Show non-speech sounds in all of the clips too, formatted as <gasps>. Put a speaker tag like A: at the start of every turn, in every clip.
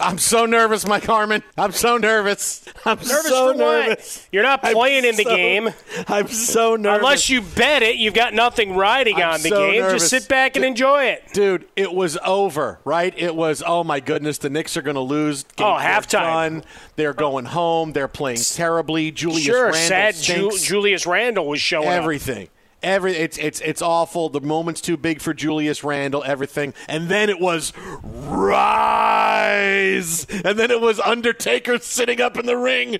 A: I'm so nervous, Mike Harmon. I'm so nervous. I'm
B: nervous
A: so
B: for
A: nervous.
B: What? You're not playing
A: I'm
B: in the
A: so,
B: game.
A: I'm so nervous.
B: Unless you bet it, you've got nothing riding
A: I'm
B: on the
A: so
B: game.
A: Nervous.
B: Just sit back and enjoy it.
A: Dude, it was over, right? It was, oh my goodness, the Knicks are going to lose.
B: Oh, halftime.
A: They're going home. They're playing terribly. Julius
B: sure,
A: Randle
B: sad
A: Ju-
B: Julius Randle was showing
A: Everything.
B: Up.
A: Every it's it's it's awful. The moment's too big for Julius Randle. Everything, and then it was rise, and then it was Undertaker sitting up in the ring.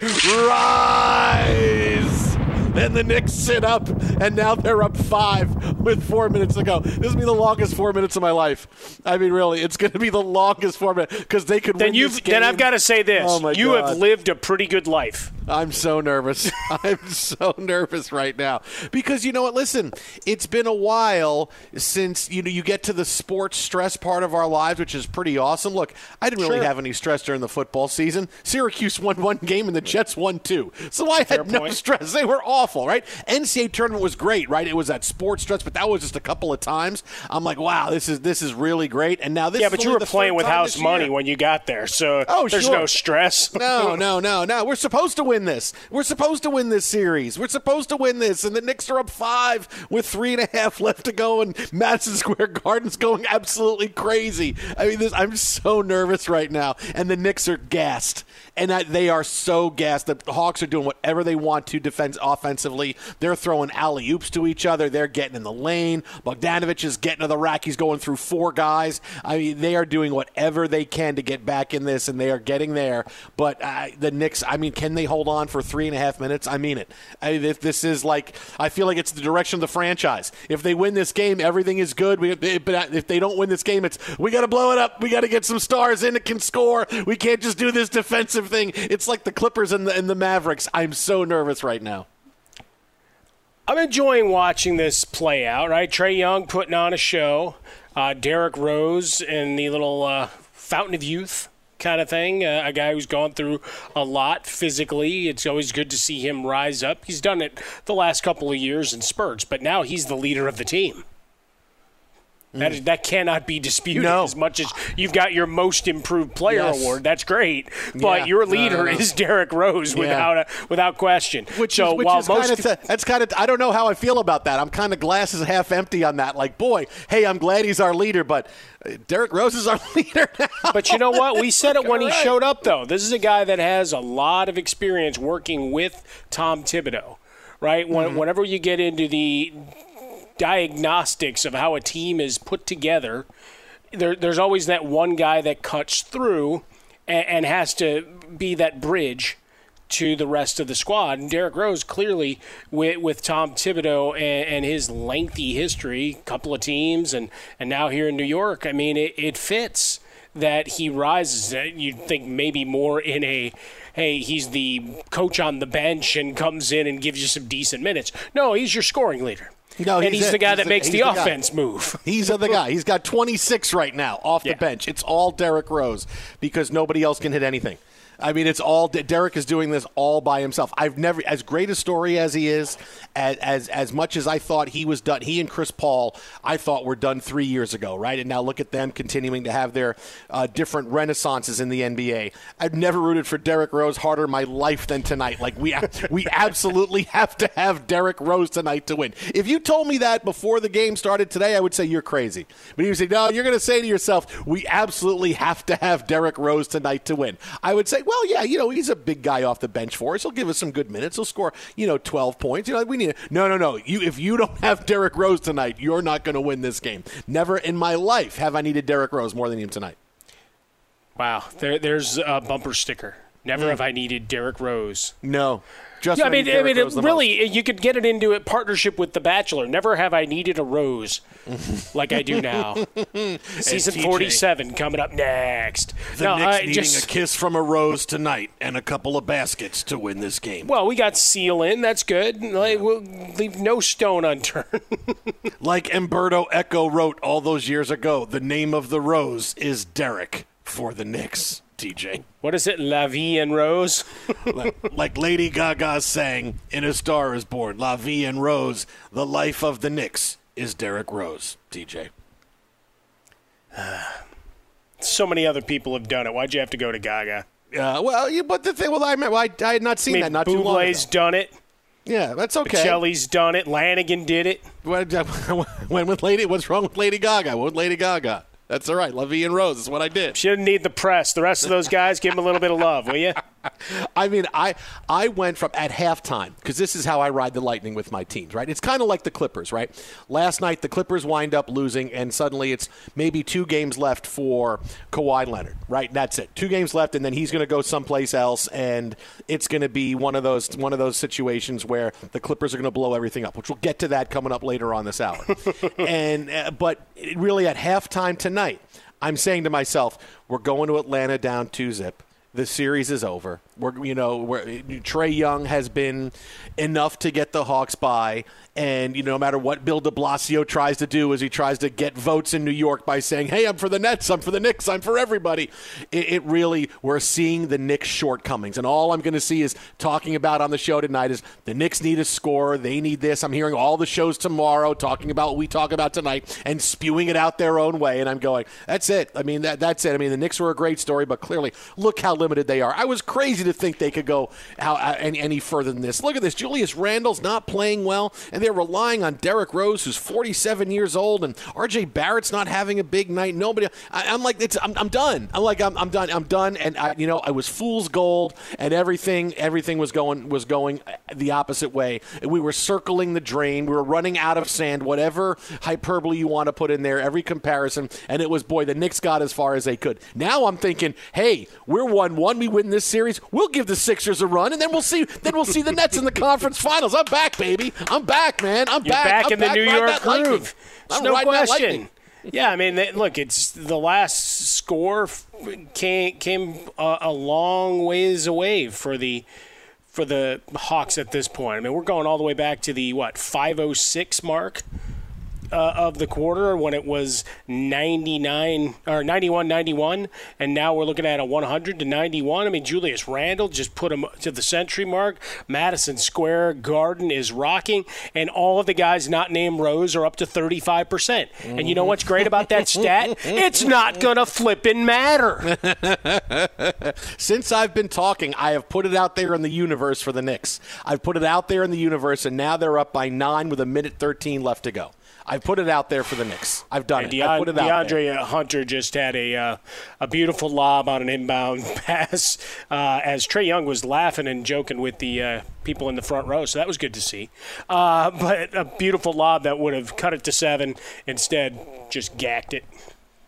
A: Rise. Then the Knicks sit up, and now they're up five with four minutes to go. This will be the longest four minutes of my life. I mean, really, it's going to be the longest four minutes because they could
B: then
A: win
B: you've,
A: this game.
B: Then I've got to say this:
A: oh
B: you
A: God.
B: have lived a pretty good life.
A: I'm so nervous. <laughs> I'm so nervous right now because you know what? Listen, it's been a while since you know you get to the sports stress part of our lives, which is pretty awesome. Look, I didn't really have any stress during the football season. Syracuse won one game and the Jets won two, so I
B: Fair
A: had no
B: point.
A: stress. They were awful, right? NCAA tournament was great, right? It was that sports stress, but that was just a couple of times. I'm like, wow, this is this is really great. And now this
B: yeah, but you were playing with house money when you got there, so
A: Oh,
B: there's
A: sure.
B: no stress.
A: No, <laughs> no, no, no. We're supposed to win win this. We're supposed to win this series. We're supposed to win this. And the Knicks are up five with three and a half <laughs> left to go, and Madison Square Garden's going absolutely crazy. I mean, this, I'm so nervous right now, and the Knicks are gassed, and I, they are so gassed. The Hawks are doing whatever they want to defense offensively. They're throwing alley oops to each other. They're getting in the lane. Bogdanovich is getting to the rack. He's going through four guys. I mean, they are doing whatever they can to get back in this, and they are getting there. But uh, the Knicks, I mean, can they hold on for three and a half minutes? I mean it. I this, is like I feel like it's the direction of the franchise. If they win this game, everything is good. We, but if they don't win this game, it's we got to blow it up. We got to get some stars in that can score. We can't just do this defensive thing. It's like the Clippers and the, and the Mavericks. I'm so nervous right now.
B: I'm enjoying watching this play out. Right, Trae Young putting on a show. Uh, Derrick Rose and the little uh, fountain of youth kind of thing. Uh, a guy who's gone through a lot physically. It's always good to see him rise up. He's done it the last couple of years in spurts, but now he's the leader of the team. That, is, that cannot be disputed
A: No.
B: as much as you've got your most improved player
A: Yes.
B: award. That's great, but
A: Yeah.
B: your
A: No, no,
B: leader
A: no.
B: is Derrick Rose
A: Yeah.
B: without a, without question.
A: Which
B: so
A: is, which
B: while most
A: kind of that's kind of I don't know how I feel about that. I'm kind of glasses half empty on that. Like, boy, hey, I'm glad he's our leader, but uh, Derrick Rose is our <laughs> leader now.
B: But you know what? We said it when he showed up, though. This is a guy that has a lot of experience working with Tom Thibodeau, right?
A: Mm-hmm.
B: Whenever you get into the diagnostics of how a team is put together, there, there's always that one guy that cuts through and, and has to be that bridge to the rest of the squad. And Derrick Rose clearly with, with Tom Thibodeau and, and his lengthy history, couple of teams, and, and now here in New York, I mean, it, it fits that he rises. Uh, You'd think maybe more in a, hey, he's the coach on the bench and comes in and gives you some decent minutes. No, he's your scoring leader.
A: No,
B: and he's, the guy that
A: the-
B: makes
A: he's
B: the,
A: guy.
B: offense move.
A: He's the guy. He's got 26 right now off
B: Yeah.
A: the bench. It's all Derrick Rose because nobody else can hit anything. I mean, it's all Derrick is doing this all by himself. I've never, as great a story as he is, as, as as much as I thought he was done. He and Chris Paul, I thought were done three years ago, right? And now look at them continuing to have their uh, different renaissances in the NBA. I've never rooted for Derrick Rose harder in my life than tonight. Like we <laughs> we absolutely have to have Derrick Rose tonight to win. If you told me that before the game started today, I would say you're crazy. But you say no, you're going to say to yourself, we absolutely have to have Derrick Rose tonight to win. I would say, well, yeah, you know, he's a big guy off the bench for us. He'll give us some good minutes. He'll score, you know, 12 points. You know, we need no, no, no. You if you don't <laughs> have Derrick Rose tonight, you're not going to win this game. Never in my life have I needed Derrick Rose more than him tonight.
B: Wow, there, there's a bumper sticker. Never hmm. have I needed Derrick Rose.
A: No. Just
B: yeah, I mean, I mean,
A: Rose the
B: really, you could get it into a partnership with The Bachelor. Never have I needed a rose <laughs> like I do now. Season
A: TJ.
B: 47 coming up next.
A: The
B: no,
A: Knicks
B: I
A: needing
B: just,
A: a kiss from a rose tonight and a couple of baskets to win this game.
B: well, we got Seal in. That's good. Like, we'll leave no stone unturned. <laughs>
A: Like Umberto Eco wrote all those years ago, the name of the rose is Derrick for the Knicks. TJ,
B: what is it, La Vie en Rose? <laughs>
A: like, like Lady Gaga sang in A Star Is Born, La Vie en Rose, the life of the Knicks is Derrick Rose. TJ, <sighs>
B: so many other people have done it. Why'd you have to go to Gaga?
A: uh, well, you, but the thing, well, I, well, I, I had not seen
B: I mean,
A: that not too long ago.
B: Done it.
A: Yeah, that's okay.
B: Shelley's done it. Lanigan did it.
A: What- <laughs> when with Lady, what's wrong with Lady Gaga? What with Lady Gaga? That's all right. Vie en Rose. That's what I did.
B: She didn't need the press. The rest of those guys, give them a little bit of love, will you? <laughs>
A: I mean, I I went from at halftime because this is how I ride the lightning with my teams, right? It's kind of like the Clippers, right? Last night the Clippers wind up losing, and suddenly it's maybe two games left for Kawhi Leonard, right? That's it, two games left, and then he's going to go someplace else, and it's going to be one of those one of those situations where the Clippers are going to blow everything up, which we'll get to that coming up later on this hour. <laughs> and uh, but really at halftime tonight, I'm saying to myself, we're going to Atlanta down two zip. The series is over. We're, you know, Trae Young has been enough to get the Hawks by, And you know, no matter what Bill De Blasio tries to do, as he tries to get votes in New York by saying, "Hey, I'm for the Nets, I'm for the Knicks, I'm for everybody," it, it really we're seeing the Knicks shortcomings. And all I'm going to see is talking about on the show tonight is the Knicks need a score, they need this. I'm hearing all the shows tomorrow talking about what we talk about tonight and spewing it out their own way. And I'm going, that's it. I mean, that, that's it. I mean, the Knicks were a great story, but clearly, look how limited they are. I was crazy to think they could go how, uh, any, any further than this. Look at this. Julius Randle's not playing well, and they're relying on Derrick Rose, who's 47 years old, and R.J. Barrett's not having a big night. Nobody. I, am like, it's, I'm, I'm done. I'm like, I'm, I'm done. I'm done. And I, you know, I was fool's gold, and everything, everything was going was going the opposite way. We were circling the drain. We were running out of sand. Whatever hyperbole you want to put in there, every comparison, and it was boy, the Knicks got as far as they could. Now I'm thinking, hey, we're one one. We win this series. We'll give the Sixers a run, and then we'll see. Then we'll see the Nets in the conference finals. I'm back, baby. I'm back, man. I'm
B: You're
A: back.
B: back
A: I'm
B: in the. New York groove. No question. Yeah, I mean, they, look, it's the last score f- came came a, a long ways away for the for the Hawks at this point. I mean, we're going all the way back to the what 506 mark uh, of the quarter when it was 99 or 91 91 and now we're looking at a 100 to 91 i mean julius randle just put him to the century mark. Madison square garden is rocking and all of the guys not named rose are up to 35% and you know what's great about that <laughs> stat? It's not gonna flippin' matter. <laughs>
A: Since I've been talking, I have put it out there in the universe for the Knicks. I've put it out there in the universe, and now they're up by nine with a minute 13 left to go. I've put it out there for the Knicks. I've done
B: And
A: it.
B: Deon-
A: I put it out there.
B: DeAndre Hunter just had a uh, a beautiful lob on an inbound <laughs> pass uh, as Trae Young was laughing and joking with the uh, people in the front row, so that was good to see. Uh, <laughs> but a beautiful lob that would have cut it to seven, instead just gacked it.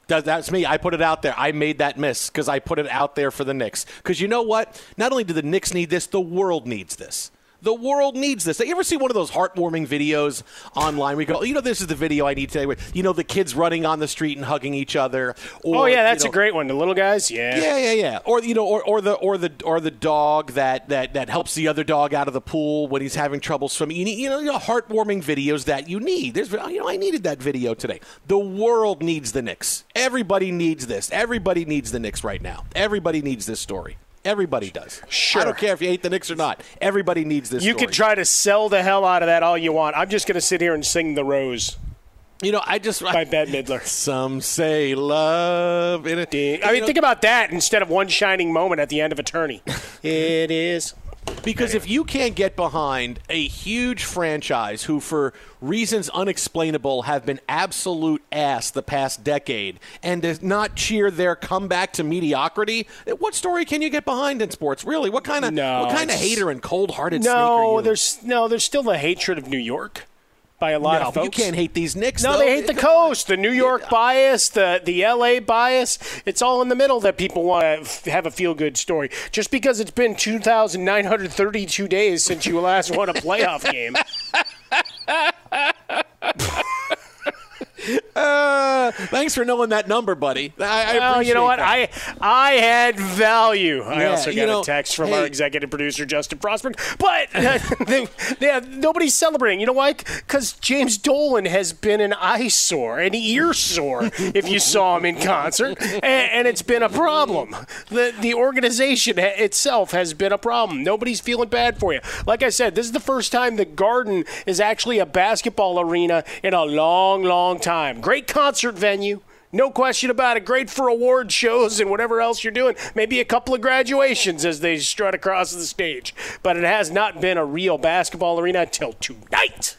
A: That's me. I put it out there. I made that miss because I put it out there for the Knicks. Because you know what? Not only do the Knicks need this, the world needs this. The world needs this. You ever see one of those heartwarming videos online? We go, oh, you know, this is the video I need today. You know, the kids running on the street and hugging each other. Or,
B: oh yeah, that's
A: you know,
B: a great one. The little guys, yeah,
A: Yeah, yeah, yeah. Or you know, or, or the or the or the dog that, that that helps the other dog out of the pool when he's having trouble swimming. You, need, you know, you know, heartwarming videos that you need. There's, you know, I needed that video today. The world needs the Knicks. Everybody needs this. Everybody needs the Knicks right now. Everybody needs this story. Everybody does.
B: Sure.
A: I don't care if you hate the Knicks or not. Everybody needs this.
B: You
A: story.
B: could try to sell the hell out of that all you want. I'm just going to sit here and sing the rose.
A: You know, I just
B: by Bette Midler. <laughs>
A: Some say love. In a,
B: I mean, think about that instead of one shining moment at the end of Attorney. <laughs> it is.
A: Because if you can't get behind a huge franchise who, for reasons unexplainable, have been absolute ass the past decade, and does not cheer their comeback to mediocrity, what story can you get behind in sports? Really, what kind of
B: No,
A: what kind of hater and cold-hearted snake are
B: No, there's no, there's still the hatred of New York by a lot
A: No,
B: of folks.
A: you can't hate these Knicks.
B: No,
A: though.
B: they hate the coast, the New York bias, the the LA bias. It's all in the middle that people want to have a feel good story. Just because it's been 2,932 days since you last won a playoff game. <laughs>
A: Uh, thanks for knowing that number, buddy. I, I
B: well, you know what?
A: appreciate
B: I I had value. I
A: Yeah,
B: also
A: you
B: got
A: know,
B: a text from our executive producer Justin Frostberg, but <laughs> they, they, nobody's celebrating. You know why? Because James Dolan has been an eyesore, an ear sore. if you saw him in concert, and, and it's been a problem. The the organization itself has been a problem. Nobody's feeling bad for you. Like I said, this is the first time the Garden is actually a basketball arena in a long, long time. Great concert venue. No question about it. Great for award shows and whatever else you're doing. Maybe a couple of graduations as they strut across the stage. But it has not been a real basketball arena until tonight.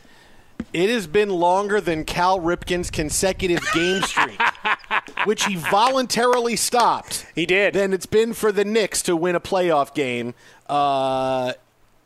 A: It has been longer than Cal Ripken's consecutive game streak, <laughs> which he voluntarily stopped.
B: He did.
A: Than it's been for the Knicks to win a playoff game. Uh,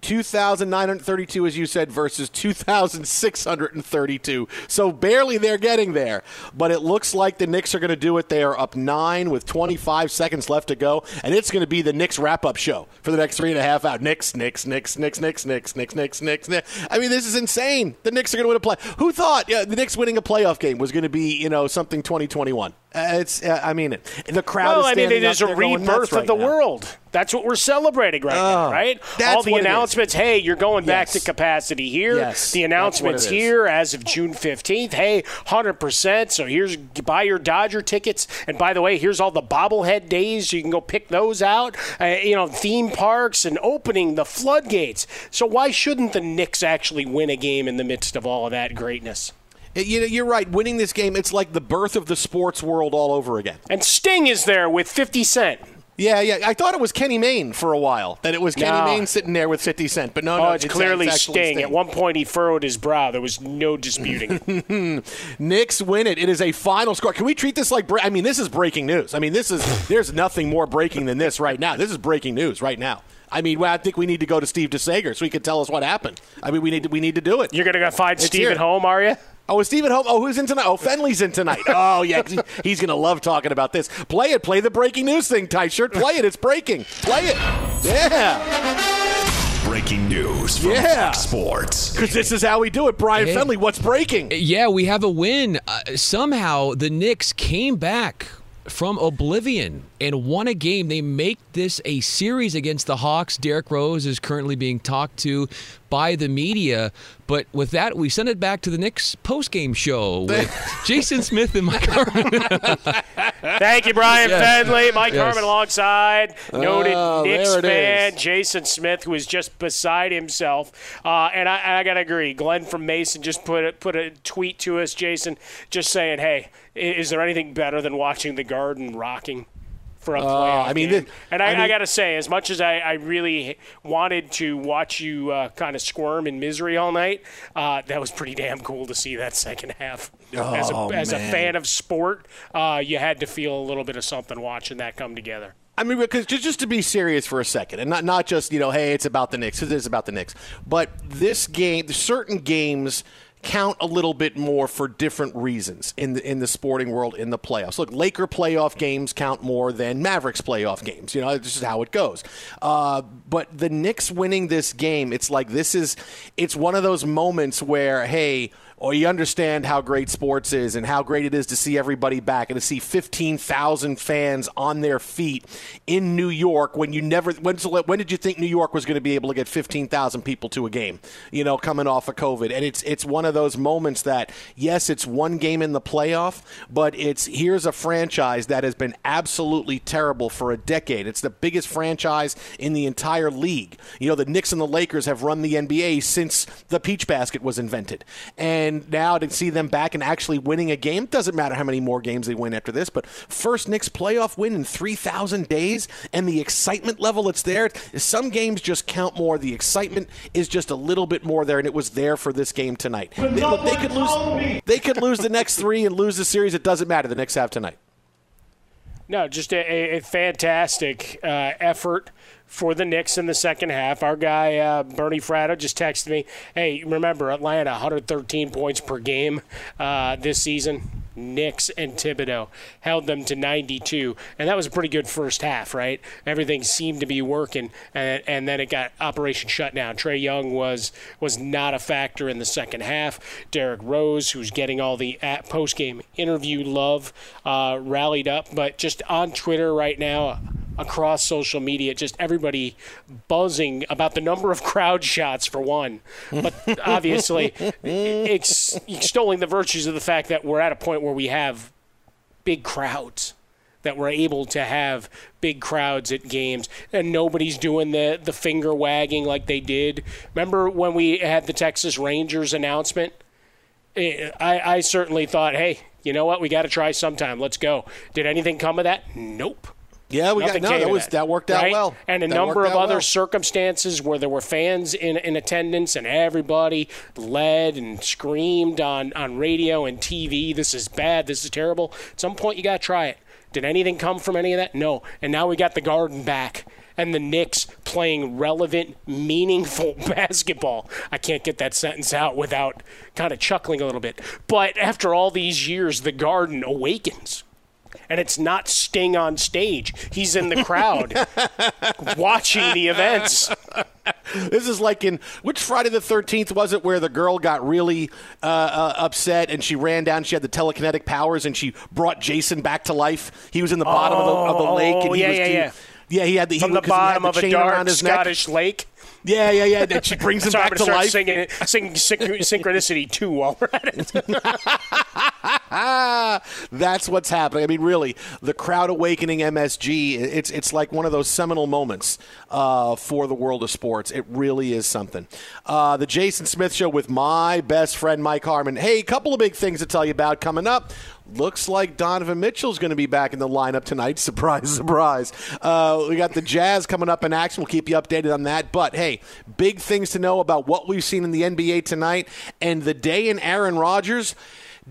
A: 2,932, as you said, versus 2,632. So barely they're getting there. But it looks like the Knicks are going to do it. They are up nine with 25 seconds left to go. And it's going to be the Knicks wrap up show for the next three and a half hours. Knicks, Knicks, Knicks, Knicks, Knicks, Knicks, Knicks, Knicks, Knicks. Knicks. I mean, this is insane. The Knicks are going to win a play. Who thought yeah, the Knicks winning a playoff game was going to be, you know, something 2021? Uh, it's. Uh, I mean, the crowd.
B: Well, I mean, it is a
A: they're going nuts
B: rebirth
A: right
B: of the
A: now.
B: world. That's what we're celebrating right now,
A: Oh,
B: right? All the
A: what it is.
B: announcements. Hey, you're going back to capacity here.
A: Yes,
B: the announcements
A: what it is.
B: here as of June 15th. Hey, 100%. So here's buy your Dodger tickets. And by the way, here's all the bobblehead days. You can go pick those out. Uh, you know, theme parks and opening the floodgates. So why shouldn't the Knicks actually win a game in the midst of all of that greatness?
A: You know, you're right. Winning this game, it's like the birth of the sports world all over again.
B: And Sting is there with 50 Cent.
A: Yeah, yeah. I thought it was Kenny Mayne for a while. That it was Kenny
B: No.
A: Mayne sitting there with 50 Cent, but no,
B: Oh,
A: no.
B: it's, clearly
A: actually
B: Sting. At one point, he furrowed his brow. There was no disputing. it. <laughs>
A: Knicks win it. It is a final score. Can we treat this like? Bre- I mean, this is breaking news. I mean, this is. There's nothing more breaking than this right now. This is breaking news right now. I mean, well, I think we need to go to Steve DeSager so he can tell us what happened. I mean, we need to, we need to do it.
B: You're going to go find
A: It's
B: Steve
A: here.
B: at home, are you?
A: Oh, is Steve at home? Oh, who's in tonight? Oh, Fenley's in tonight. <laughs> Oh, yeah, he- he's going to love talking about this. Play it. Play the breaking news thing, tight shirt. Play it. It's breaking. Play it. Yeah.
C: Breaking news from
A: Yeah.
C: Fox Sports.
A: Because this is how we do it. Brian
D: Hey.
A: Fenley, what's breaking?
D: Yeah, we have a win. Uh, somehow the Knicks came back from oblivion and won a game. They make this a series against the Hawks. Derrick Rose is currently being talked to by the media. But with that, we send it back to the Knicks post-game show with <laughs> Jason Smith and Mike Harmon. <laughs>
B: Thank you, Brian
D: Yes.
B: Fenley. Mike
D: Yes.
B: Harmon alongside noted
A: Oh,
B: Knicks
A: there
B: fan
A: is.
B: Jason Smith, who is just beside himself. Uh, and I, I got to agree. Glenn from Mason just put a, put a tweet to us, Jason, just saying, hey, is there anything better than watching the Garden rocking? For a
A: Oh,
B: playoff
A: I mean,
B: game?
A: thi-
B: and I,
A: I
B: I, got to say, as much as I, I really wanted to watch you uh, kind of squirm in misery all night, uh, that was pretty damn cool to see that second half. as a,
A: Oh,
B: as a fan of sport, uh, you had to feel a little bit of something watching that come together.
A: I mean, because just, just to be serious for a second, and not not just you know, hey, it's about the Knicks. It is about the Knicks, but this game, certain games count a little bit more for different reasons in the in the sporting world in the playoffs. Look, Laker playoff games count more than Mavericks playoff games. You know, this is how it goes. Uh, but the Knicks winning this game, it's like this is it's one of those moments where hey or you understand how great sports is and how great it is to see everybody back and to see 15,000 fans on their feet in New York when you never when, when did you think New York was going to be able to get 15,000 people to a game you know coming off of COVID? And it's it's one of those moments that yes it's one game in the playoff but it's here's a franchise that has been absolutely terrible for a decade. It's the biggest franchise in the entire league. You know the Knicks and the Lakers have run the NBA since the peach basket was invented. And now to see them back and actually winning a game doesn't matter how many more games they win after this but first Knicks playoff win in 3000 days and the excitement level that's there some games just count more. The excitement is just a little bit more there and it was there for this game tonight. They, look, they could lose they could lose the next 3 and lose the series. It doesn't matter. The Knicks have tonight.
B: No, just a, a, a fantastic uh, effort for the Knicks in the second half. Our guy uh, Bernie Fratto just texted me, "Hey, remember Atlanta 113 points per game uh, this season." Knicks and Thibodeau held them to 92, and that was a pretty good first half, right? Everything seemed to be working, and, and then it got Operation Shutdown. Trae Young was was not a factor in the second half. Derrick Rose, who's getting all the post game interview love, uh, rallied up, but just on Twitter right now across social media, just everybody buzzing about the number of crowd shots for one, but <laughs> obviously ex- extolling the virtues of the fact that we're at a point where we have big crowds. That we're able to have big crowds at games, and nobody's doing the the finger wagging like they did. Remember when we had the Texas Rangers announcement? I, I certainly thought, hey, you know what? We got to try sometime. Let's go. Did anything come of that? Nope.
A: Yeah, we
B: Nothing
A: got no. That was that worked out
B: right?
A: well,
B: And a
A: That
B: number of other
A: well.
B: circumstances where there were fans in, in attendance and everybody led and screamed on, on radio and TV, this is bad, this is terrible. At some point, you got to try it. Did anything come from any of that? No. And now we got the Garden back and the Knicks playing relevant, meaningful <laughs> basketball. I can't get that sentence out without kind of chuckling a little bit. But after all these years, the Garden awakens. And it's not Sting on stage. He's in the crowd <laughs> watching the events.
A: This is like in which Friday the Thirteenth was it where the girl got really uh, uh, upset and she ran down. She had the telekinetic powers and she brought Jason back to life. He was in the bottom of, the, of the
B: Oh,
A: lake and he
B: yeah,
A: was
B: yeah,
A: he-
B: yeah.
A: yeah. He had the he,
B: From the
A: 'cause he had
B: bottom
A: the
B: of a dark
A: his neck.
B: Scottish lake.
A: Yeah, yeah, yeah. That she brings him
B: Sorry,
A: back to life.
B: Singing, sing synch- synchronicity too while we're at it.
A: That's what's happening. I mean, really, the crowd awakening MSG. It's it's like one of those seminal moments uh, for the world of sports. It really is something. Uh, the Jason Smith Show with my best friend Mike Harmon. Hey, a couple of big things to tell you about coming up. Looks like Donovan Mitchell's going to be back in the lineup tonight. <laughs> Surprise, surprise. Uh, we got the Jazz coming up in action. We'll keep you updated on that. But hey, big things to know about what we've seen in the NBA tonight and the day in Aaron Rodgers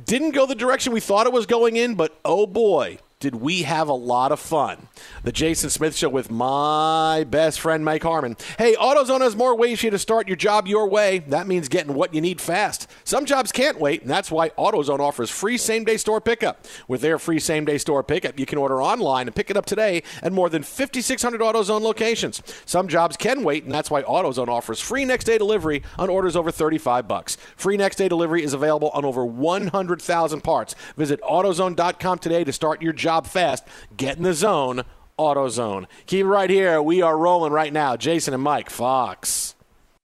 A: didn't go the direction we thought it was going in, but oh boy, did we have a lot of fun. The Jason Smith Show with my best friend, Mike Harmon. Hey, AutoZone has more ways for you to start your job your way. That means getting what you need fast. Some jobs can't wait, and that's why AutoZone offers free same day store pickup. With their free same day store pickup, you can order online and pick it up today at more than 5,600 AutoZone locations. Some jobs can wait, and that's why AutoZone offers free next day delivery on orders over 35 bucks. Free next day delivery is available on over 100,000 parts. Visit AutoZone.com today to start your job fast. Get in the zone. AutoZone. Keep it right here. We are rolling right now. Jason and Mike Fox.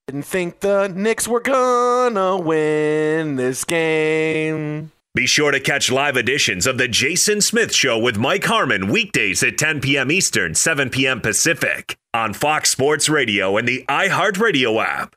A: Didn't think the Knicks were gonna win this game.
C: Be sure to catch live editions of The Jason Smith Show with Mike Harmon weekdays at 10 p.m. Eastern, 7 p.m. Pacific on Fox Sports Radio and the iHeartRadio app.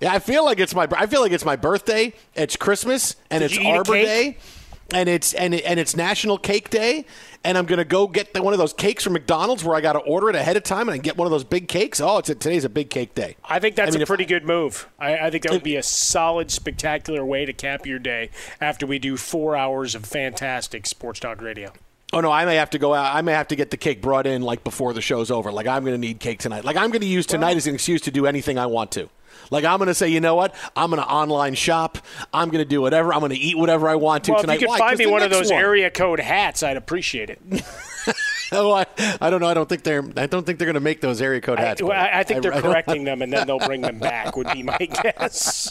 A: Yeah, I feel like it's my I feel like it's my birthday. It's Christmas and
B: Did
A: it's
B: you eat a
A: Arbor? Day. And it's and it, and it's National Cake Day, and I'm gonna go get the, one of those cakes from McDonald's where I got to order it ahead of time, and I get one of those big cakes. Oh, it's a, today's a big cake day.
B: I think that's
A: I mean,
B: a pretty good move. I, I think that would be a solid, spectacular way to cap your day after we do four hours of fantastic sports talk radio.
A: Oh no, I may have to go out. I may have to get the cake brought in like before the show's over. Like I'm going to need cake tonight. Like I'm going to use tonight as an excuse to do anything I want to. Like I'm going to say, you know what? I'm going to online shop. I'm going to do whatever. I'm going to eat whatever I want to
B: well,
A: tonight.
B: if you could
A: Why?
B: find me one of those
A: one-
B: area code hats, I'd appreciate it. <laughs>
A: oh, I, I don't know. I don't think they're. I don't think they're going to make those area code hats.
B: I, well, I I think they're correcting <laughs> them, and then they'll bring them back. Would be my <laughs> guess.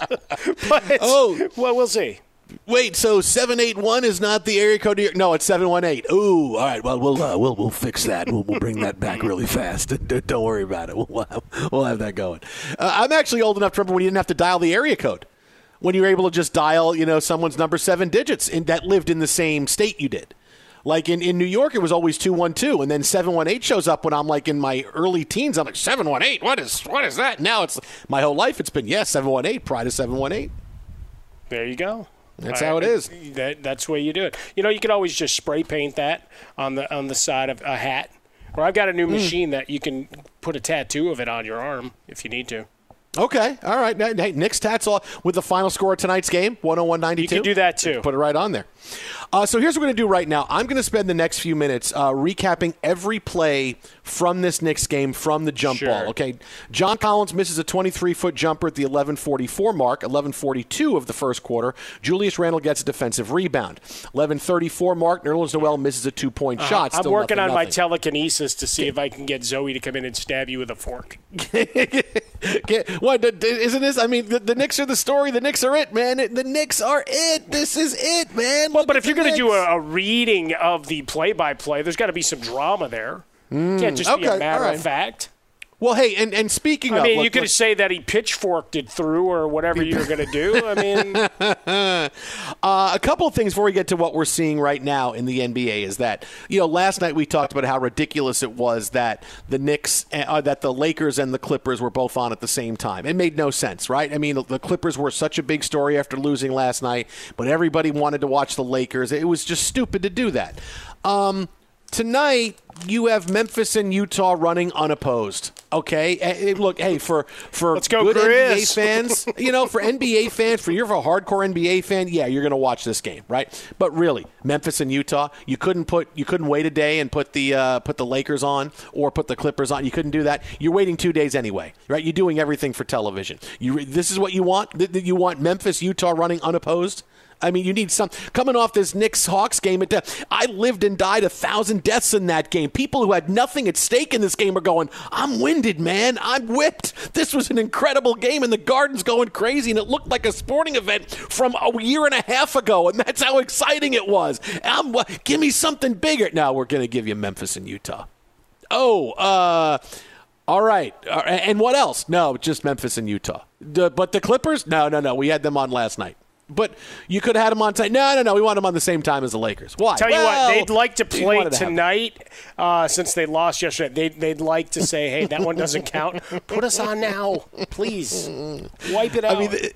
B: but
A: Oh.
B: well, we'll see.
A: Wait, so seven eight one is not the area code? No, it's seven one eight. Ooh, all right. Well, we'll uh, we'll we'll fix that. We'll, we'll bring that back really fast. <laughs> Don't worry about it. We'll have, we'll have that going. Uh, I'm actually old enough to remember when you didn't have to dial the area code. When you were able to just dial, you know, someone's number seven digits in, that lived in the same state you did. Like in, in New York, it was always two one two, and then seven one eight shows up when I'm like in my early teens. I'm like seven one eight. What is what is that? Now it's my whole life. It's been yes one eight. Pride of seven one eight.
B: There you go.
A: That's
B: uh,
A: how it is.
B: That, that's the way you do it. You know, you could always just spray paint that on the on the side of a hat. Or I've got a new hmm. machine that you can put a tattoo of it on your arm if you need to.
A: Okay, all right. Hey, Knicks tats all with the final score of tonight's game, 101-92.
B: You can do that too.
A: Put it right on there. Uh, so here's what we're going to do right now. I'm going to spend the next few minutes uh, recapping every play from this Knicks game from the jump
B: Sure.
A: ball. Okay, John Collins misses a 23-foot jumper at the 11:44 mark, 11:42 of the first quarter. Julius Randle gets a defensive rebound. 11:34 mark, Nerlens Noel misses a two-point
B: Uh-huh.
A: shot.
B: I'm working
A: nothing,
B: on my
A: nothing.
B: telekinesis to see if I can get Zoe to come in and stab you with a fork. <laughs>
A: What isn't this? I mean, the, the Knicks are the story. The Knicks are it, man. The Knicks are it. This is it, man.
B: Well, but if you're going to do a, a reading of the play-by-play, there's got to be some drama there. Can't just be a matter
A: right.
B: of fact.
A: Well, hey, and, and speaking
B: I
A: of,
B: mean,
A: look,
B: you could
A: look-
B: say that he pitchforked it through or whatever you were going to do. I mean, <laughs>
A: uh, a couple of things before we get to what we're seeing right now in the NBA is that you know last night we talked about how ridiculous it was that the Knicks, uh, that the Lakers and the Clippers were both on at the same time. It made no sense, right? I mean, the Clippers were such a big story after losing last night, but everybody wanted to watch the Lakers. It was just stupid to do that. Um, tonight you have Memphis and Utah running unopposed. Okay, Eh, eh, look, hey, for for
B: Let's go,
A: good
B: Chris.
A: NBA <laughs> fans, you know, for NBA fans, for you're a hardcore NBA fan, yeah, you're going to watch this game, right? But really, Memphis and Utah, you couldn't put, you couldn't wait a day and put the uh, put the Lakers on or put the Clippers on. You couldn't do that. You're waiting two days anyway, right? You're doing everything for television. You this is what you want. You want Memphis, Utah running unopposed. I mean, you need some coming off this Knicks Hawks game. At I lived and died a thousand deaths in that game. People who had nothing at stake in this game are going, "I'm winded, man. I'm whipped. This was an incredible game, and the Garden's going crazy, and it looked like a sporting event from a year and a half ago, and that's how exciting it was. I'm, give me something bigger. Now we're going to give you Memphis and Utah. Oh, uh. All right. Uh, And what else? No, just Memphis and Utah. But the Clippers? No, no, no. We had them on last night. But you could have had them on tonight. No, no, no. We want them on the same time as the Lakers. Why?
B: Tell you
A: Well,
B: what, they'd like to play
A: to
B: tonight uh, since they lost yesterday. They'd, they'd like to say, hey, that one doesn't count. <laughs> Put us on now, please. Wipe it out.
A: I mean, th-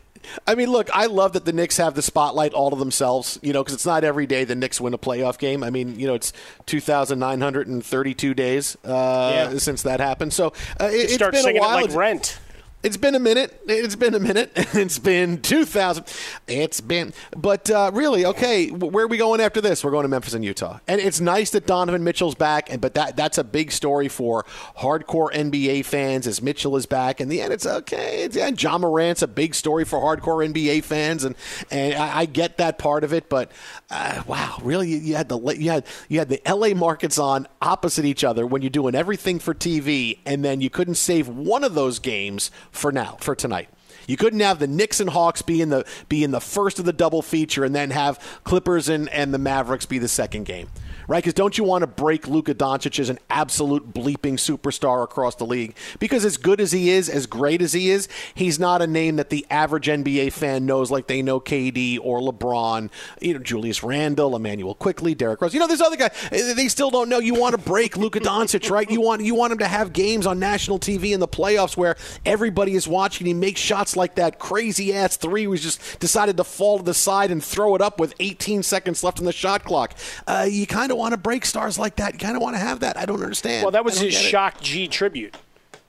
A: I mean, look, I love that the Knicks have the spotlight all to themselves, you know, because it's not every day the Knicks win a playoff game. I mean, you know, it's 2,932 days uh,
B: Yeah.
A: since that happened. So uh, it, it's been a
B: it
A: while.
B: like Rent.
A: It's been a minute. It's been a minute. <laughs> It's been 2000. It's been. But uh, really, okay, where are we going after this? We're going to Memphis and Utah. And it's nice that Donovan Mitchell's back, and but that that's a big story for hardcore NBA fans as Mitchell is back. In the end, it's okay. It's, yeah, Ja Morant's a big story for hardcore NBA fans, and and I, I get that part of it. But uh, wow, really, you, you had the you had you had the LA markets on opposite each other when you're doing everything for TV, and then you couldn't save one of those games for now for tonight. You couldn't have the Knicks and Hawks be in the be in the first of the double feature, and then have Clippers and, and the Mavericks be the second game, right? Because don't you want to break Luka Doncic as an absolute bleeping superstar across the league? Because as good as he is, as great as he is, he's not a name that the average NBA fan knows like they know KD or LeBron, you know Julius Randle, Immanuel Quickley, Derrick Rose. You know, there's other guys they still don't know. You want to break Luka Doncic, right? You want you want him to have games on national TV in the playoffs where everybody is watching. He makes shots like that crazy ass three. Was just decided to fall to the side and throw it up with 18 seconds left on the shot clock. Uh, you kind of want to break stars like that. You kind of want to have that. I don't understand.
B: Well, that was his shock G tribute.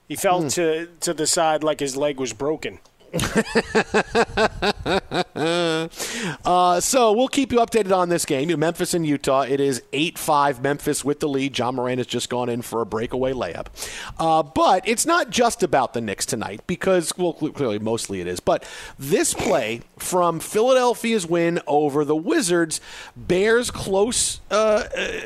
B: He fell hmm. to to the side like his leg was broken. <laughs>
A: uh, so we'll keep you updated on this game. Memphis and Utah. It is eight five. Memphis with the lead. Ja Morant has just gone in for a breakaway layup. Uh, but it's not just about the Knicks tonight because well, clearly mostly it is. But this play from Philadelphia's win over the Wizards bears close. Uh, uh,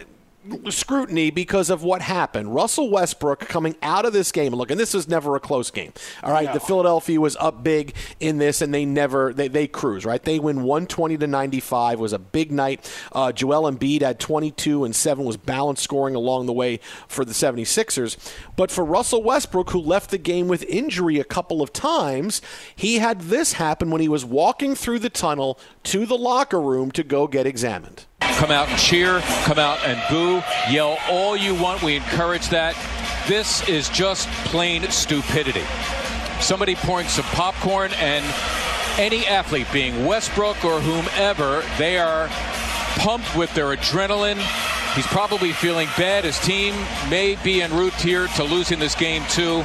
A: scrutiny because of what happened. Russell Westbrook coming out of this game, look, and this was never a close game. All right, the Philadelphia was up big in this, and they never they, they cruise right. They win one twenty to ninety five. Was a big night. Uh, Joel Embiid had twenty two and seven. Was balanced scoring along the way for the 76ers. But for Russell Westbrook, who left the game with injury a couple of times, he had this happen when he was walking through the tunnel to the locker room to go get examined.
E: Come out and cheer, come out and boo, yell all you want. We encourage that. This is just plain stupidity. Somebody pouring some popcorn, and any athlete, being Westbrook or whomever, they are pumped with their adrenaline. He's probably feeling bad. His team may be en route here to losing this game, too.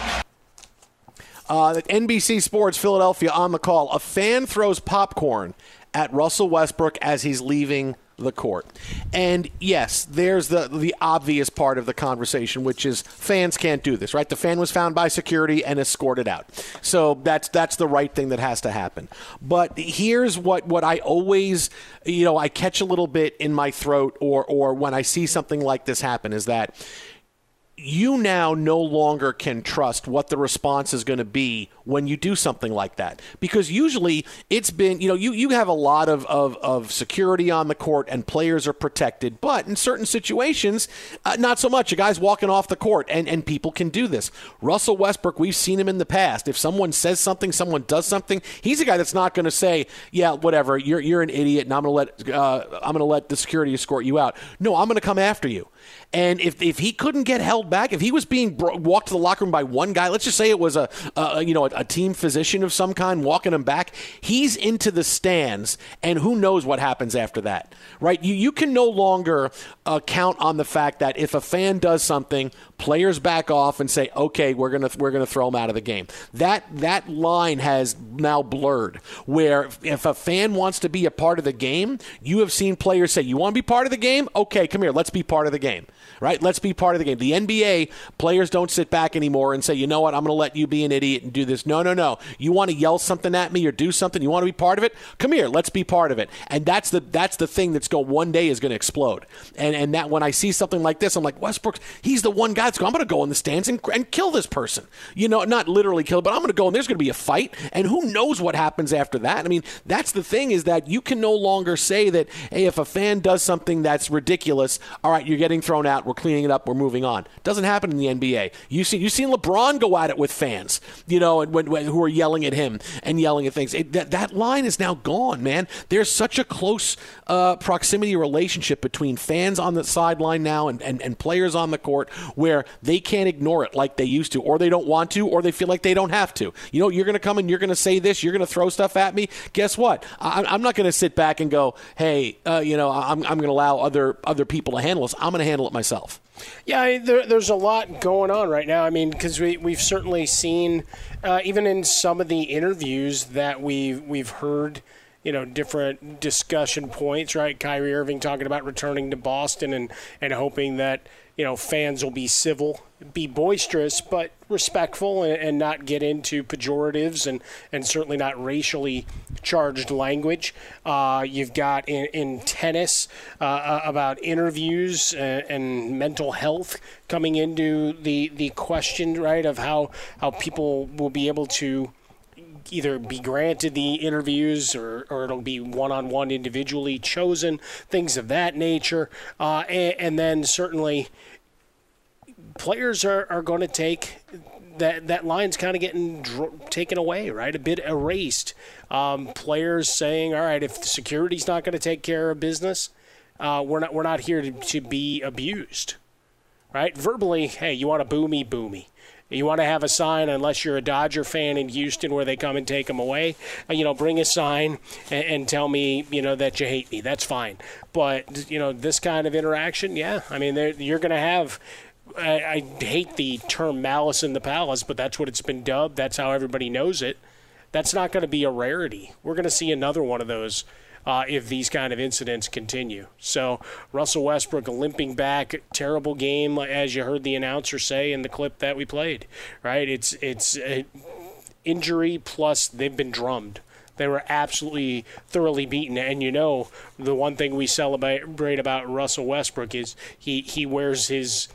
A: Uh, NBC Sports Philadelphia on the call. A fan throws popcorn at Russell Westbrook as he's leaving the court. And yes, there's the the obvious part of the conversation, which is fans can't do this, right? The fan was found by security and escorted out. So that's that's the right thing that has to happen. But here's what what I always, you know, I catch a little bit in my throat or or when I see something like this happen is that you now no longer can trust what the response is going to be when you do something like that. Because usually it's been you know you, you have a lot of, of, of security on the court and players are protected but in certain situations uh, not so much. A guy's walking off the court and, and people can do this. Russell westbrook we've seen him in the past. If someone says something someone does something he's a guy that's not going to say yeah whatever you're, you're an idiot and i'm going to let uh, i'm going to let the security escort you out. No i'm going to come after you and if, if he couldn't get held back, if he was being bro- walked to the locker room by one guy, let's just say it was a, a you know a, a team physician of some kind walking him back, he's into the stands, and who knows what happens after that, right? You you can no longer uh, count on the fact that if a fan does something, players back off and say, okay, we're gonna we're gonna throw him out of the game. That that line has now blurred. Where if a fan wants to be a part of the game, you have seen players say, you want to be part of the game? Okay, come here, let's be part of the game right? Let's be part of the game. The NBA players don't sit back anymore and say, you know what, I'm going to let you be an idiot and do this. No, no, no. You want to yell something at me or do something? You want to be part of it? Come here, let's be part of it. And that's the that's the thing that's going one day is going to explode. And and that when I see something like this, I'm like Westbrook. He's the one guy that's going. I'm going to go in the stands and, and kill this person. You know, not literally kill, but I'm going to go and there's going to be a fight. And who knows what happens after that? I mean, that's the thing is that you can no longer say that hey, if a fan does something that's ridiculous, all right, you're getting thrown out. We're cleaning it up. We're moving on. Doesn't happen in the NBA. You see, you've seen LeBron go at it with fans. You know, when, when, when who are yelling at him and yelling at things. It, that that line is now gone, man. There's such a close uh, proximity relationship between fans on the sideline now and, and, and players on the court where they can't ignore it like they used to, or they don't want to, or they feel like they don't have to. You know, you're going to come and you're going to say this, you're going to throw stuff at me. Guess what? I, I'm not going to sit back and go, hey, uh, you know, I'm, I'm going to allow other other people to handle this. I'm going to handle it myself.
B: Yeah, I, there, there's a lot going on right now. I mean, because we, we've certainly seen, uh, even in some of the interviews that we've, we've heard, you know, different discussion points, right? Kyrie Irving talking about returning to Boston and, and hoping that, you know, fans will be civil, be boisterous, but respectful and, and not get into pejoratives and, and certainly not racially charged language. Uh, you've got in, in tennis uh, uh about interviews and, and, mental health coming into the, the question, right, of how, how people will be able to either be granted the interviews or, or it'll be one on one individually chosen, things of that nature. Uh, and, and, then certainly players are, are going to take that that line's kind of getting dr- taken away, right? A bit erased. Um, players saying, "All right, if the security's not going to take care of business, uh, we're not we're not here to, to be abused." Right? Verbally, hey, you want to boo me, boo me. You want to have a sign, unless you're a Dodger fan in Houston where they come and take them away. Uh, you know, bring a sign and, and, tell me, you know, that you hate me. That's fine. But you know, this kind of interaction, yeah. I mean, you're going to have I, I hate the term malice in the palace, but that's what it's been dubbed. That's how everybody knows it. That's not going to be a rarity. We're going to see another one of those uh, if these kind of incidents continue. So Russell Westbrook limping back, terrible game, as you heard the announcer say in the clip that we played. Right? It's it's injury plus they've been drummed. They were absolutely thoroughly beaten. And you know, the one thing we celebrate about Russell Westbrook is he, he wears his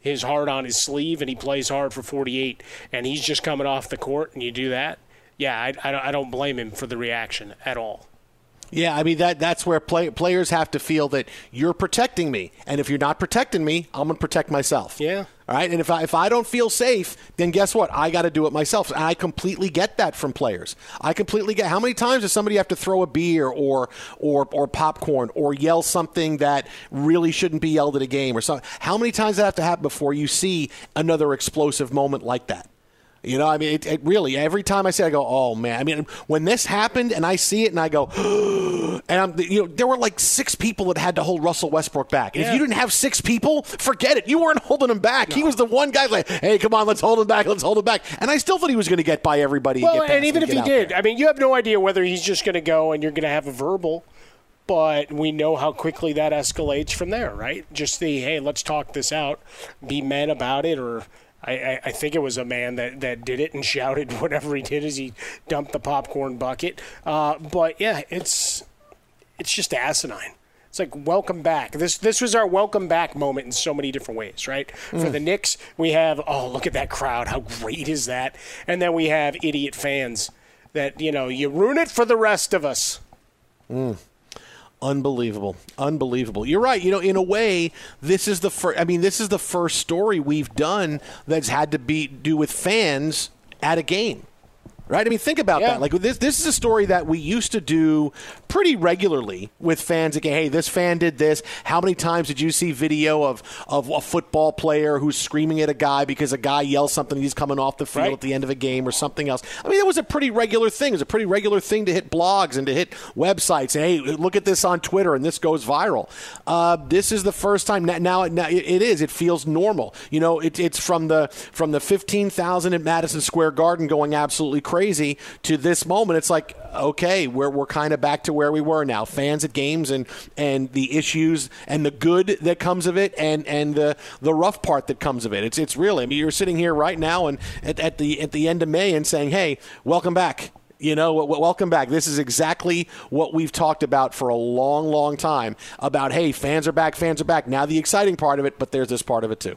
B: his heart on his sleeve and he plays hard for 48 and he's just coming off the court and you do that, yeah, I, I, don't blame him for the reaction at all.
A: Yeah, I mean that that's where play, players have to feel that you're protecting me, and if you're not protecting me, I'm gonna protect myself.
B: Yeah.
A: All right, and if I if I don't feel safe, then guess what? I got to do it myself. And I completely get that from players. I completely get. How many times does somebody have to throw a beer or or or popcorn or yell something that really shouldn't be yelled at a game or something? How many times does that have to happen before you see another explosive moment like that? You know, I mean, it, it, really every time I see, it, I go, "Oh man!" I mean, when this happened, and I see it, and I go, <gasps> and I'm, you know, there were like six people that had to hold Russell Westbrook back. Yeah. If you didn't have six people, forget it. You weren't holding him back. No. He was the one guy like, "Hey, come on, let's hold him back. Let's hold him back." And I still thought he was going to get by everybody.
B: Well,
A: and,
B: and even
A: and
B: if he did, there. I mean, you have no idea whether he's just going to go and you're going to have a verbal but we know how quickly that escalates from there, right? Just the hey, let's talk this out, be men about it, or I, I, think it was a man that, that did it and <laughs> shouted whatever he did as he dumped the popcorn bucket. Uh, but yeah, it's it's just asinine. It's like welcome back. This this was our welcome back moment in so many different ways, right? Mm. For the Knicks, we have oh look at that crowd, how great is that? And then we have idiot fans that you know you ruin it for the rest of us.
A: Mm. Unbelievable. Unbelievable. You're right. You know, in a way, this is the first I mean, this is the first story we've done that's had to be do with fans at a game right? I mean, think about yeah. that. Like this, this is a story that we used to do pretty regularly with fans. Again, hey, this fan did this. How many times did you see video of of a football player who's screaming at a guy because a guy yells something? He's coming off the field right. at the end of a game or something else. I mean, it was a pretty regular thing. It was a pretty regular thing to hit blogs and to hit websites. And, hey, look at this on Twitter, and this goes viral. Uh, this is the first time now. now, now it is. It feels normal. You know, it, it's from the from the fifteen thousand at Madison Square Garden going absolutely crazy crazy to this moment. It's like, okay, we're, we're kind of back to where we were now. Fans at games and, and the issues and the good that comes of it and, and the, the rough part that comes of it. It's, it's really, I mean, you're sitting here right now and at, at, the, at the end of May and saying, hey, welcome back. You know, welcome back. This is exactly what we've talked about for a long, long time about, hey, fans are back, fans are back. Now the exciting part of it, but there's this part of it too.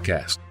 F: podcast.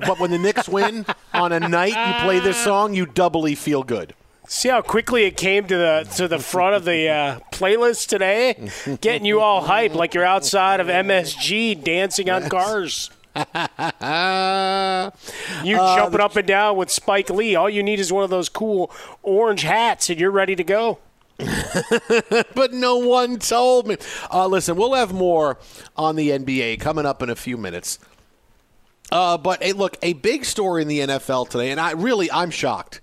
A: but when the Knicks win on a night you play this <laughs> song, you doubly feel good.
B: See how quickly it came to the to the front of the uh, playlist today, getting you all hyped like you're outside of MSG dancing on cars. <laughs> you
A: Uh,
B: jumping up and down with Spike Lee. All you need is one of those cool orange hats, and you're ready to go. <laughs>
A: but no one told me. Uh, listen, we'll have more on the NBA coming up in a few minutes. Uh, but hey, look, a big story in the NFL today, and I really I'm shocked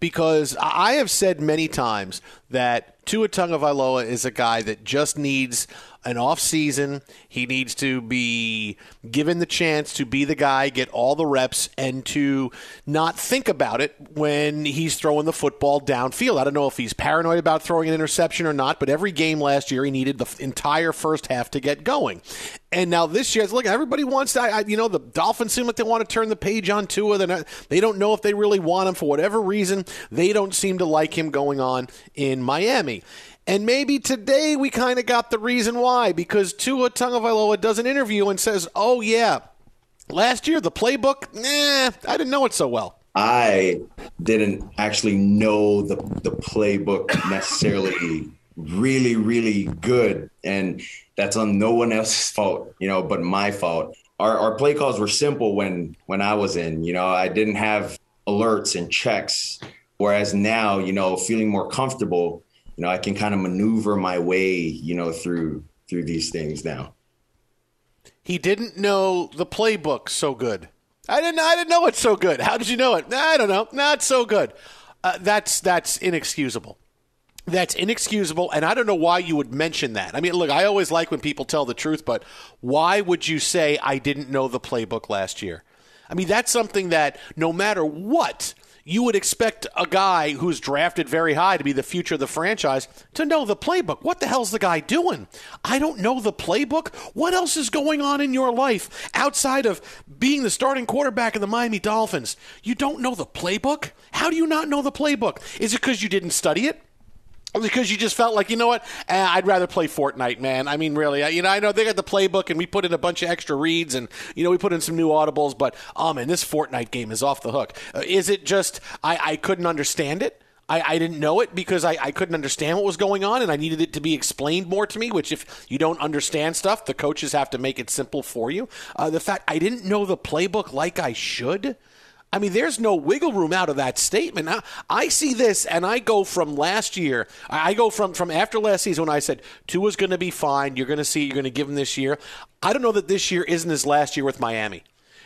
A: because I have said many times that Tua Tagovailoa is a guy that just needs an off season. He needs to be given the chance to be the guy, get all the reps, and to not think about it when he's throwing the football downfield. I don't know if he's paranoid about throwing an interception or not, but every game last year he needed the entire first half to get going. And now this year, look, everybody wants that. I, you know, the Dolphins seem like they want to turn the page on Tua. They're not, they don't know if they really want him for whatever reason. They don't seem to like him going on in Miami. And maybe today we kind of got the reason why because Tua Tagovailoa does an interview and says, "Oh yeah, last year the playbook, nah, I didn't know it so well."
G: I didn't actually know the the playbook necessarily really really good and that's on no one else's <laughs> fault, you know, but my fault. Our our play calls were simple when when I was in, you know, I didn't have alerts and checks whereas now, you know, feeling more comfortable you know, I can kind of maneuver my way, you know, through through these things now.
A: He didn't know the playbook so good. I didn't. I didn't know it so good. How did you know it? I don't know. Not so good. Uh, that's that's inexcusable. That's inexcusable, and I don't know why you would mention that. I mean, look, I always like when people tell the truth, but why would you say I didn't know the playbook last year? I mean, that's something that no matter what you would expect a guy who's drafted very high to be the future of the franchise to know the playbook. What the hell's the guy doing? I don't know the playbook. What else is going on in your life outside of being the starting quarterback of the Miami Dolphins? You don't know the playbook? How do you not know the playbook? Is it because you didn't study it? Because you just felt like you know what eh, I'd rather play Fortnite, man. I mean, really, you know, I know they got the playbook and we put in a bunch of extra reads and you know we put in some new audibles, but oh man, this Fortnite game is off the hook. Uh, is it just I, I couldn't understand it? I, I didn't know it because I, I couldn't understand what was going on and I needed it to be explained more to me, which if you don't understand stuff, the coaches have to make it simple for you. Uh, the fact I didn't know the playbook like I should. I mean, there's no wiggle room out of that statement. Now, I see this, and I go from last year. I go from from after last season when I said two Tua's going to be fine. You're going to see. You're going to give him this year. I don't know that this year isn't his last year with Miami.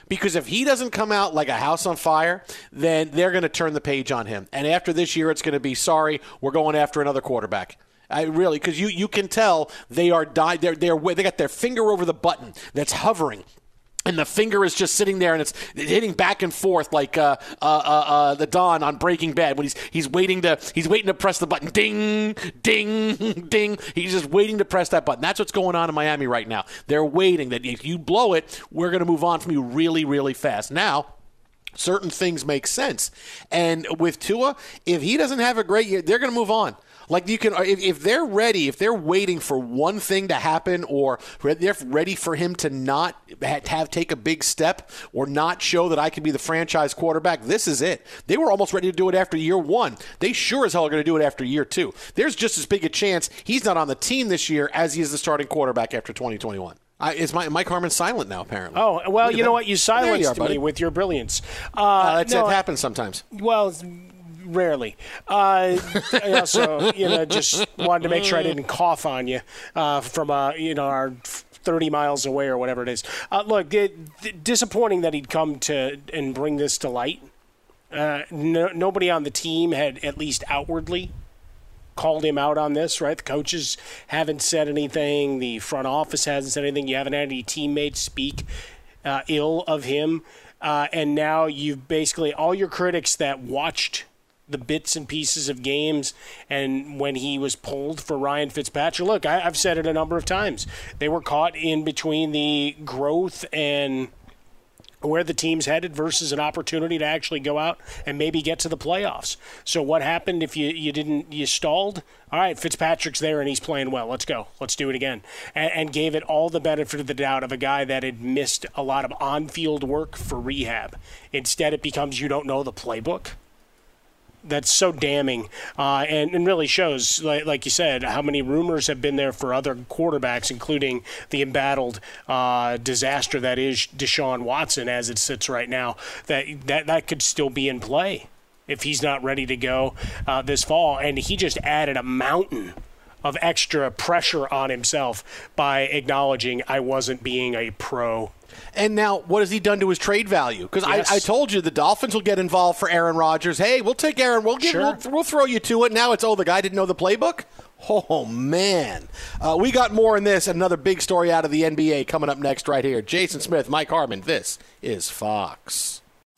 A: Because if he doesn't come out like a house on fire, then they're going to turn the page on him. And after this year, it's going to be sorry, we're going after another quarterback. I really, because you, you can tell they are die, they're, they're they got their finger over the button that's hovering and the finger is just sitting there and it's hitting back and forth like uh, uh, uh, uh, the Don on Breaking Bad when he's he's waiting to he's waiting to press the button. Ding, ding, <laughs> ding. He's just waiting to press that button. That's what's going on in Miami right now. They're waiting that if you blow it, we're going to move on from you really, really fast. Now. Certain things make sense, and with Tua, if he doesn't have a great year, they're going to move on. Like you can, if, if they're ready, if they're waiting for one thing to happen, or they're ready for him to not have take a big step, or not show that I can be the franchise quarterback, this is it. They were almost ready to do it after year one. They sure as hell are going to do it after year two. There's just as big a chance he's not on the team this year as he is the starting quarterback after 2021. I, is my Mike Harmon silent now? Apparently.
B: Oh well, you know
A: that.
B: what? You silenced
A: you are,
B: me with your brilliance. Uh,
A: Uh, that's,
B: no,
A: it happens sometimes.
B: Well, rarely. Uh, I also, you know, just wanted to make sure I didn't cough on you uh, from, uh, you know, our 30 miles away or whatever it is. Uh, look, it, disappointing that he'd come to and bring this to light. Uh, no, nobody on the team had, at least outwardly, called him out on this, right? The coaches haven't said anything. The front office hasn't said anything. You haven't had any teammates speak uh, ill of him. Uh, and now you've basically all your critics that watched the bits and pieces of games and when he was pulled for Ryan Fitzpatrick. Look, I, I've said it a number of times. They were caught in between the growth and where the team's headed versus an opportunity to actually go out and maybe get to the playoffs. So what happened if you, you didn't you stalled? All right, Fitzpatrick's there and he's playing well. Let's go. Let's do it again. And, and gave it all the benefit of the doubt of a guy that had missed a lot of on-field work for rehab. Instead, it becomes you don't know the playbook. That's so damning uh, and, and really shows, like, like, you said, how many rumors have been there for other quarterbacks, including the embattled uh, disaster that is Deshaun Watson as it sits right now, that, that, that could still be in play if he's not ready to go uh, this fall. And he just added a mountain of extra pressure on himself by acknowledging I wasn't being a pro
A: and now, what has he done to his trade value? Because yes. I, I, told you the Dolphins will get involved for Aaron Rodgers. Hey, we'll take Aaron. We'll give. Sure. We'll, we'll, throw you Tua. Now it's oh, the guy didn't know the playbook. Oh man, uh, we got more in this. Another big story out of the NBA coming up next, right here. Jason Smith, Mike Harmon. This is Fox.